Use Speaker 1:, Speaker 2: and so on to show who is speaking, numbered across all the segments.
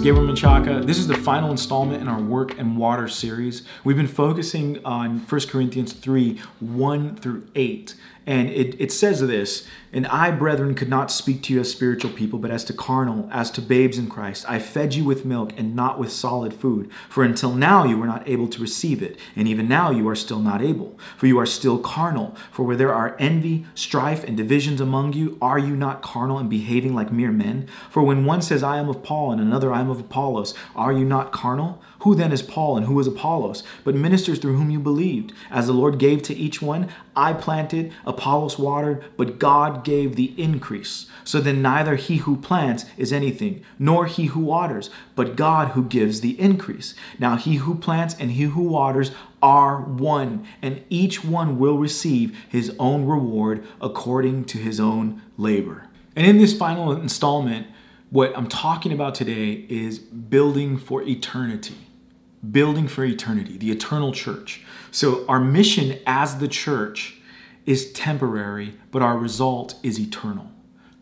Speaker 1: Gabriel Menchaca. This is the final installment in our Work and Water series. We've been focusing on 1 Corinthians 3 1 through 8. And it, it says this And I, brethren, could not speak to you as spiritual people, but as to carnal, as to babes in Christ. I fed you with milk and not with solid food. For until now you were not able to receive it, and even now you are still not able. For you are still carnal. For where there are envy, strife, and divisions among you, are you not carnal and behaving like mere men? For when one says, I am of Paul, and another, I am of Apollos, are you not carnal? Who then is Paul and who is Apollos? But ministers through whom you believed. As the Lord gave to each one, I planted, Apollos watered, but God gave the increase. So then neither he who plants is anything, nor he who waters, but God who gives the increase. Now he who plants and he who waters are one, and each one will receive his own reward according to his own labor. And in this final installment, what I'm talking about today is building for eternity building for eternity, the eternal church. So, our mission as the church is temporary, but our result is eternal.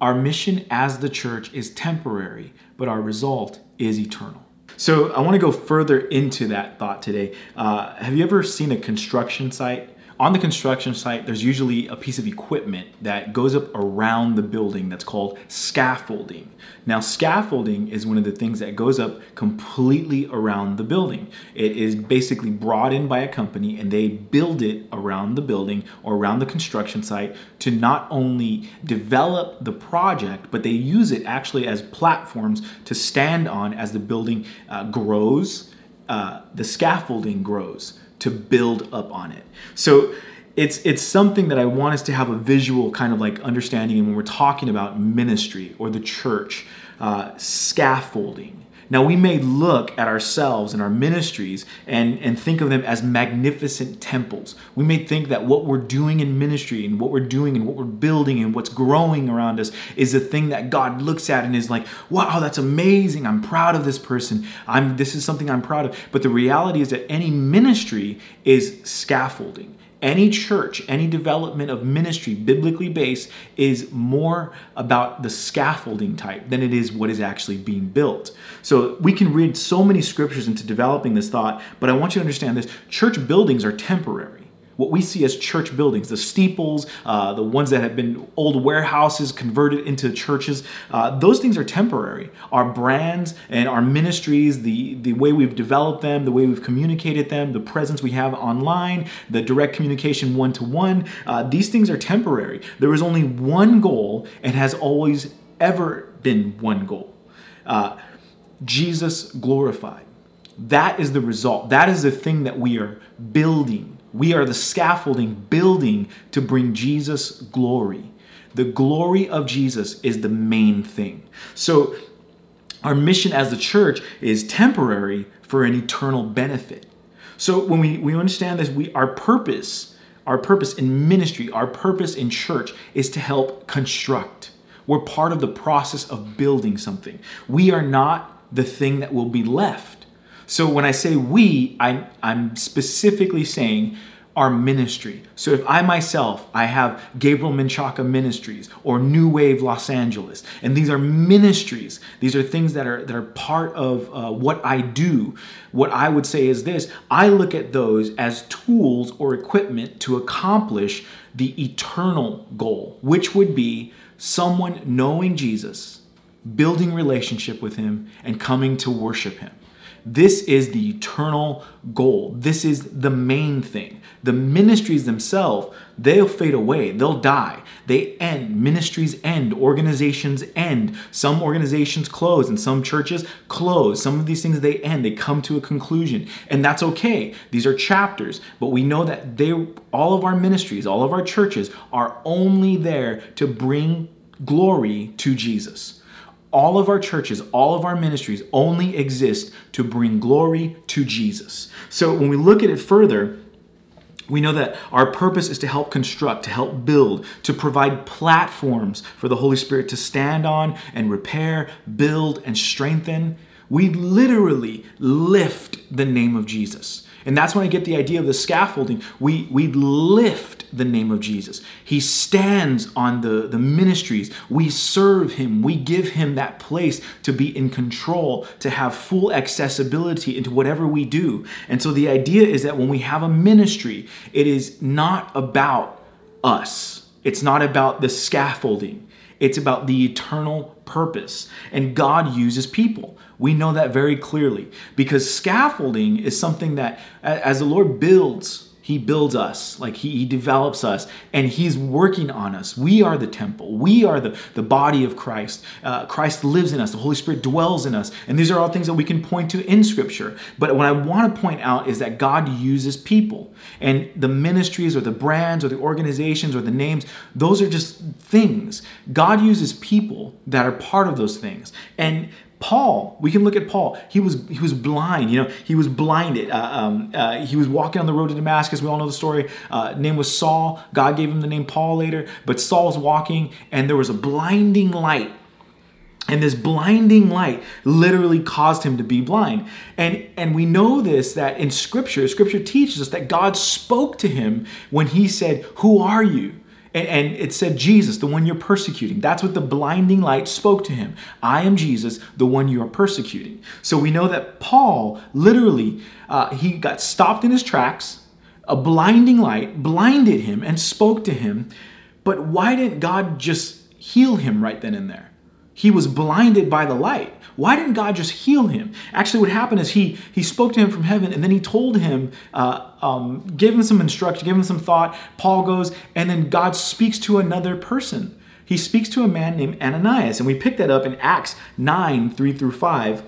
Speaker 1: Our mission as the church is temporary, but our result is eternal. So, I want to go further into that thought today. Uh, have you ever seen a construction site on the construction site, there's usually a piece of equipment that goes up around the building that's called scaffolding. Now, scaffolding is one of the things that goes up completely around the building. It is basically brought in by a company and they build it around the building or around the construction site to not only develop the project, but they use it actually as platforms to stand on as the building uh, grows, uh, the scaffolding grows to build up on it. So it's it's something that I want us to have a visual kind of like understanding when we're talking about ministry or the church, uh, scaffolding. Now, we may look at ourselves and our ministries and, and think of them as magnificent temples. We may think that what we're doing in ministry and what we're doing and what we're building and what's growing around us is the thing that God looks at and is like, wow, that's amazing. I'm proud of this person. I'm, this is something I'm proud of. But the reality is that any ministry is scaffolding any church, any development of ministry, biblically based, is more about the scaffolding type than it is what is actually being built. So we can read so many scriptures into developing this thought, but I want you to understand this church buildings are temporary what we see as church buildings, the steeples, uh, the ones that have been old warehouses converted into churches, uh, those things are temporary. Our brands and our ministries, the, the way we've developed them, the way we've communicated them, the presence we have online, the direct communication one to one, these things are temporary. There is only one goal and has always ever been one goal uh, Jesus glorified. That is the result. That is the thing that we are building we are the scaffolding building to bring Jesus glory. The glory of Jesus is the main thing. So, our mission as the church is temporary for an eternal benefit. So, when we, we understand this, we, our purpose, our purpose in ministry, our purpose in church is to help construct. We're part of the process of building something. We are not the thing that will be left. So when I say we, I, I'm specifically saying our ministry. So if I myself, I have Gabriel Menchaca Ministries or New Wave Los Angeles, and these are ministries. These are things that are that are part of uh, what I do. What I would say is this: I look at those as tools or equipment to accomplish the eternal goal, which would be someone knowing Jesus, building relationship with Him, and coming to worship Him. This is the eternal goal. This is the main thing. The ministries themselves, they'll fade away, they'll die. They end. Ministries end. Organizations end. Some organizations close and some churches close. Some of these things they end. They come to a conclusion. And that's okay. These are chapters. But we know that they all of our ministries, all of our churches are only there to bring glory to Jesus all of our churches, all of our ministries only exist to bring glory to Jesus. So when we look at it further, we know that our purpose is to help construct, to help build, to provide platforms for the Holy Spirit to stand on and repair, build, and strengthen. We literally lift the name of Jesus. And that's when I get the idea of the scaffolding. We, we lift the name of Jesus. He stands on the, the ministries. We serve him. We give him that place to be in control, to have full accessibility into whatever we do. And so the idea is that when we have a ministry, it is not about us, it's not about the scaffolding. It's about the eternal purpose. And God uses people. We know that very clearly because scaffolding is something that, as the Lord builds he builds us, like he, he develops us, and He's working on us. We are the temple. We are the, the body of Christ. Uh, Christ lives in us. The Holy Spirit dwells in us. And these are all things that we can point to in Scripture. But what I want to point out is that God uses people. And the ministries or the brands or the organizations or the names, those are just things. God uses people that are part of those things. And Paul, we can look at Paul. He was he was blind. You know, he was blinded. Uh, um, uh, he was walking on the road to Damascus. We all know the story. Uh, name was Saul. God gave him the name Paul later. But Saul's walking, and there was a blinding light. And this blinding light literally caused him to be blind. And, and we know this that in Scripture, Scripture teaches us that God spoke to him when he said, Who are you? And, and, it said, Jesus, the one you're persecuting. That's what the blinding light spoke to him. I am Jesus, the one you are persecuting. So we know that Paul literally, uh, he got stopped in his tracks. A blinding light blinded him and spoke to him. But why didn't God just heal him right then and there? He was blinded by the light. Why didn't God just heal him? Actually, what happened is he he spoke to him from heaven, and then he told him, uh, um, gave him some instruction, gave him some thought. Paul goes, and then God speaks to another person. He speaks to a man named Ananias, and we pick that up in Acts 9 3 through 5.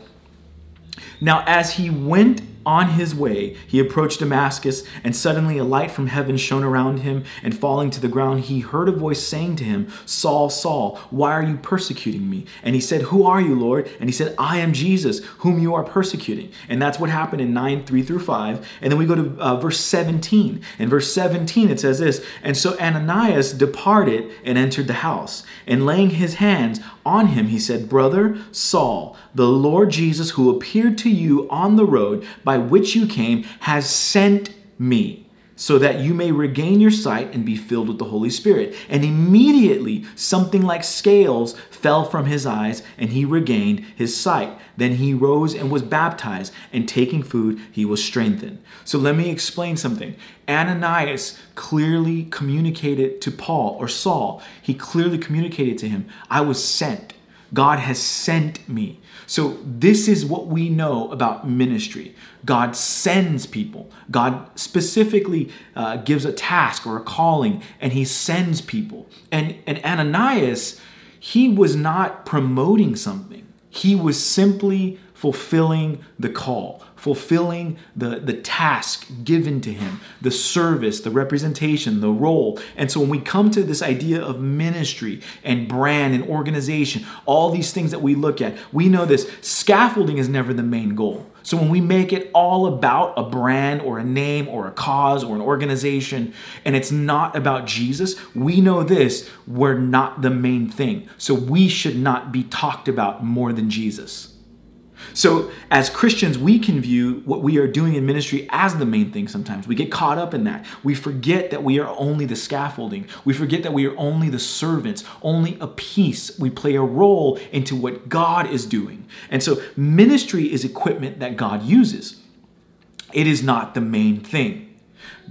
Speaker 1: Now, as he went on his way, he approached Damascus, and suddenly a light from heaven shone around him, and falling to the ground, he heard a voice saying to him, Saul, Saul, why are you persecuting me? And he said, Who are you, Lord? And he said, I am Jesus, whom you are persecuting. And that's what happened in 9, 3 through 5. And then we go to uh, verse 17. In verse 17, it says this And so Ananias departed and entered the house, and laying his hands on him, he said, Brother Saul, the Lord Jesus, who appeared to you on the road by which you came, has sent me so that you may regain your sight and be filled with the Holy Spirit. And immediately something like scales fell from his eyes, and he regained his sight. Then he rose and was baptized, and taking food, he was strengthened. So let me explain something. Ananias clearly communicated to Paul or Saul, he clearly communicated to him, I was sent. God has sent me. So, this is what we know about ministry. God sends people. God specifically uh, gives a task or a calling, and He sends people. And, and Ananias, he was not promoting something, he was simply fulfilling the call fulfilling the, the task given to him, the service, the representation, the role. And so when we come to this idea of ministry and brand and organization, all these things that we look at, we know this scaffolding is never the main goal. So when we make it all about a brand or a name or a cause or an organization, and it's not about Jesus, we know this, we're not the main thing. So we should not be talked about more than Jesus. So, as Christians, we can view what we are doing in ministry as the main thing sometimes. We get caught up in that. We forget that we are only the scaffolding. We forget that we are only the servants, only a piece. We play a role into what God is doing. And so, ministry is equipment that God uses, it is not the main thing.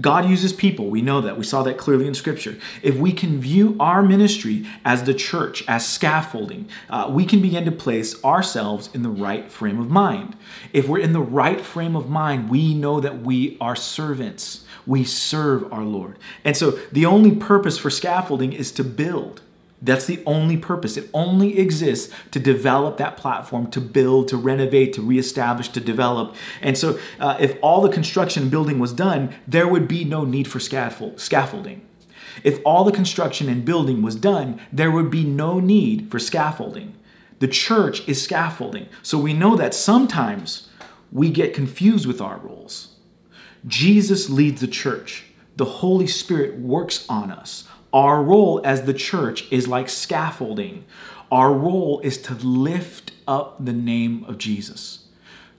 Speaker 1: God uses people. We know that. We saw that clearly in Scripture. If we can view our ministry as the church, as scaffolding, uh, we can begin to place ourselves in the right frame of mind. If we're in the right frame of mind, we know that we are servants. We serve our Lord. And so the only purpose for scaffolding is to build. That's the only purpose. It only exists to develop that platform, to build, to renovate, to reestablish, to develop. And so, uh, if all the construction and building was done, there would be no need for scaffold, scaffolding. If all the construction and building was done, there would be no need for scaffolding. The church is scaffolding. So we know that sometimes we get confused with our roles. Jesus leads the church, the Holy Spirit works on us. Our role as the church is like scaffolding. Our role is to lift up the name of Jesus.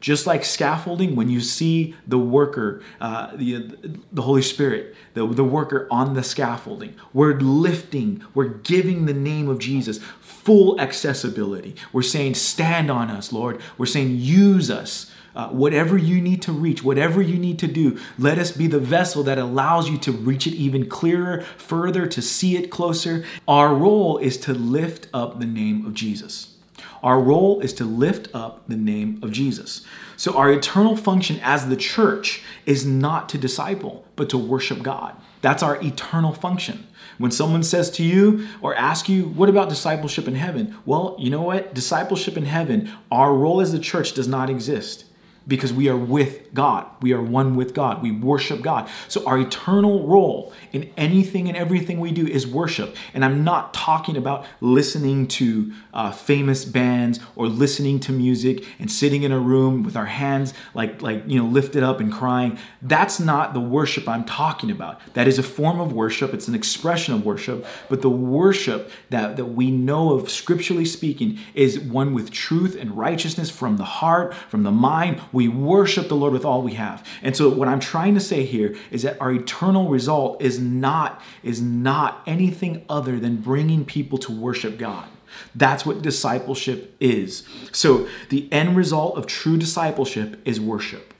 Speaker 1: Just like scaffolding, when you see the worker, uh, the, the Holy Spirit, the, the worker on the scaffolding, we're lifting, we're giving the name of Jesus full accessibility. We're saying, Stand on us, Lord. We're saying, Use us. Uh, whatever you need to reach, whatever you need to do, let us be the vessel that allows you to reach it even clearer, further, to see it closer. Our role is to lift up the name of Jesus. Our role is to lift up the name of Jesus. So, our eternal function as the church is not to disciple, but to worship God. That's our eternal function. When someone says to you or asks you, What about discipleship in heaven? Well, you know what? Discipleship in heaven, our role as the church does not exist because we are with God. We are one with God. We worship God. So our eternal role in anything and everything we do is worship. And I'm not talking about listening to uh, famous bands or listening to music and sitting in a room with our hands like like you know lifted up and crying. That's not the worship I'm talking about. That is a form of worship. It's an expression of worship. But the worship that, that we know of scripturally speaking is one with truth and righteousness from the heart, from the mind we worship the Lord with all we have. And so what I'm trying to say here is that our eternal result is not is not anything other than bringing people to worship God. That's what discipleship is. So the end result of true discipleship is worship.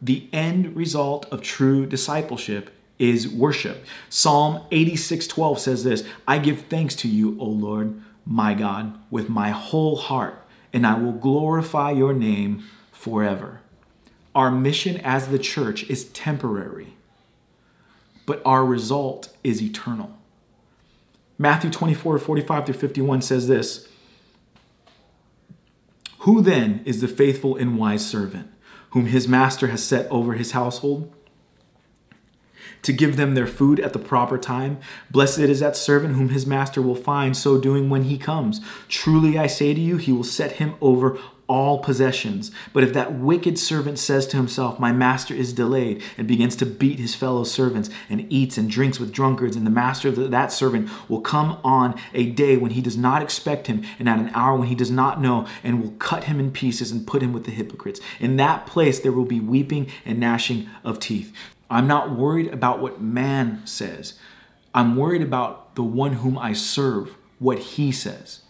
Speaker 1: The end result of true discipleship is worship. Psalm 86:12 says this, I give thanks to you, O Lord, my God, with my whole heart, and I will glorify your name forever. Our mission as the church is temporary, but our result is eternal. Matthew 24, 45 through 51 says this Who then is the faithful and wise servant, whom his master has set over his household? to give them their food at the proper time. Blessed is that servant whom his master will find so doing when he comes. Truly I say to you, he will set him over all possessions. But if that wicked servant says to himself, My master is delayed, and begins to beat his fellow servants, and eats and drinks with drunkards, and the master of that servant will come on a day when he does not expect him, and at an hour when he does not know, and will cut him in pieces and put him with the hypocrites. In that place there will be weeping and gnashing of teeth. I'm not worried about what man says. I'm worried about the one whom I serve, what he says.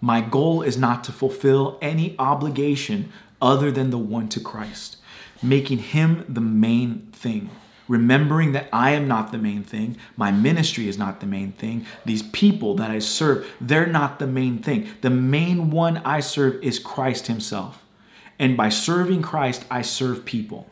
Speaker 1: My goal is not to fulfill any obligation other than the one to Christ, making him the main thing. Remembering that I am not the main thing, my ministry is not the main thing, these people that I serve, they're not the main thing. The main one I serve is Christ Himself. And by serving Christ, I serve people.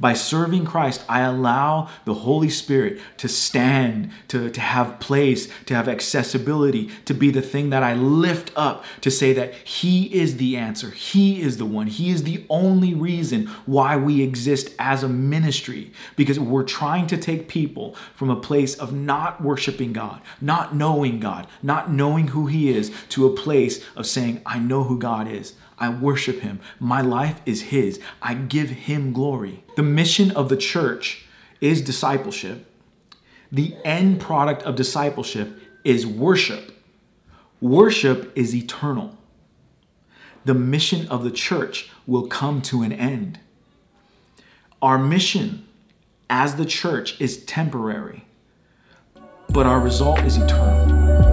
Speaker 1: By serving Christ, I allow the Holy Spirit to stand, to, to have place, to have accessibility, to be the thing that I lift up to say that He is the answer. He is the one. He is the only reason why we exist as a ministry because we're trying to take people from a place of not worshiping God, not knowing God, not knowing who He is, to a place of saying, I know who God is. I worship him. My life is his. I give him glory. The mission of the church is discipleship. The end product of discipleship is worship. Worship is eternal. The mission of the church will come to an end. Our mission as the church is temporary, but our result is eternal.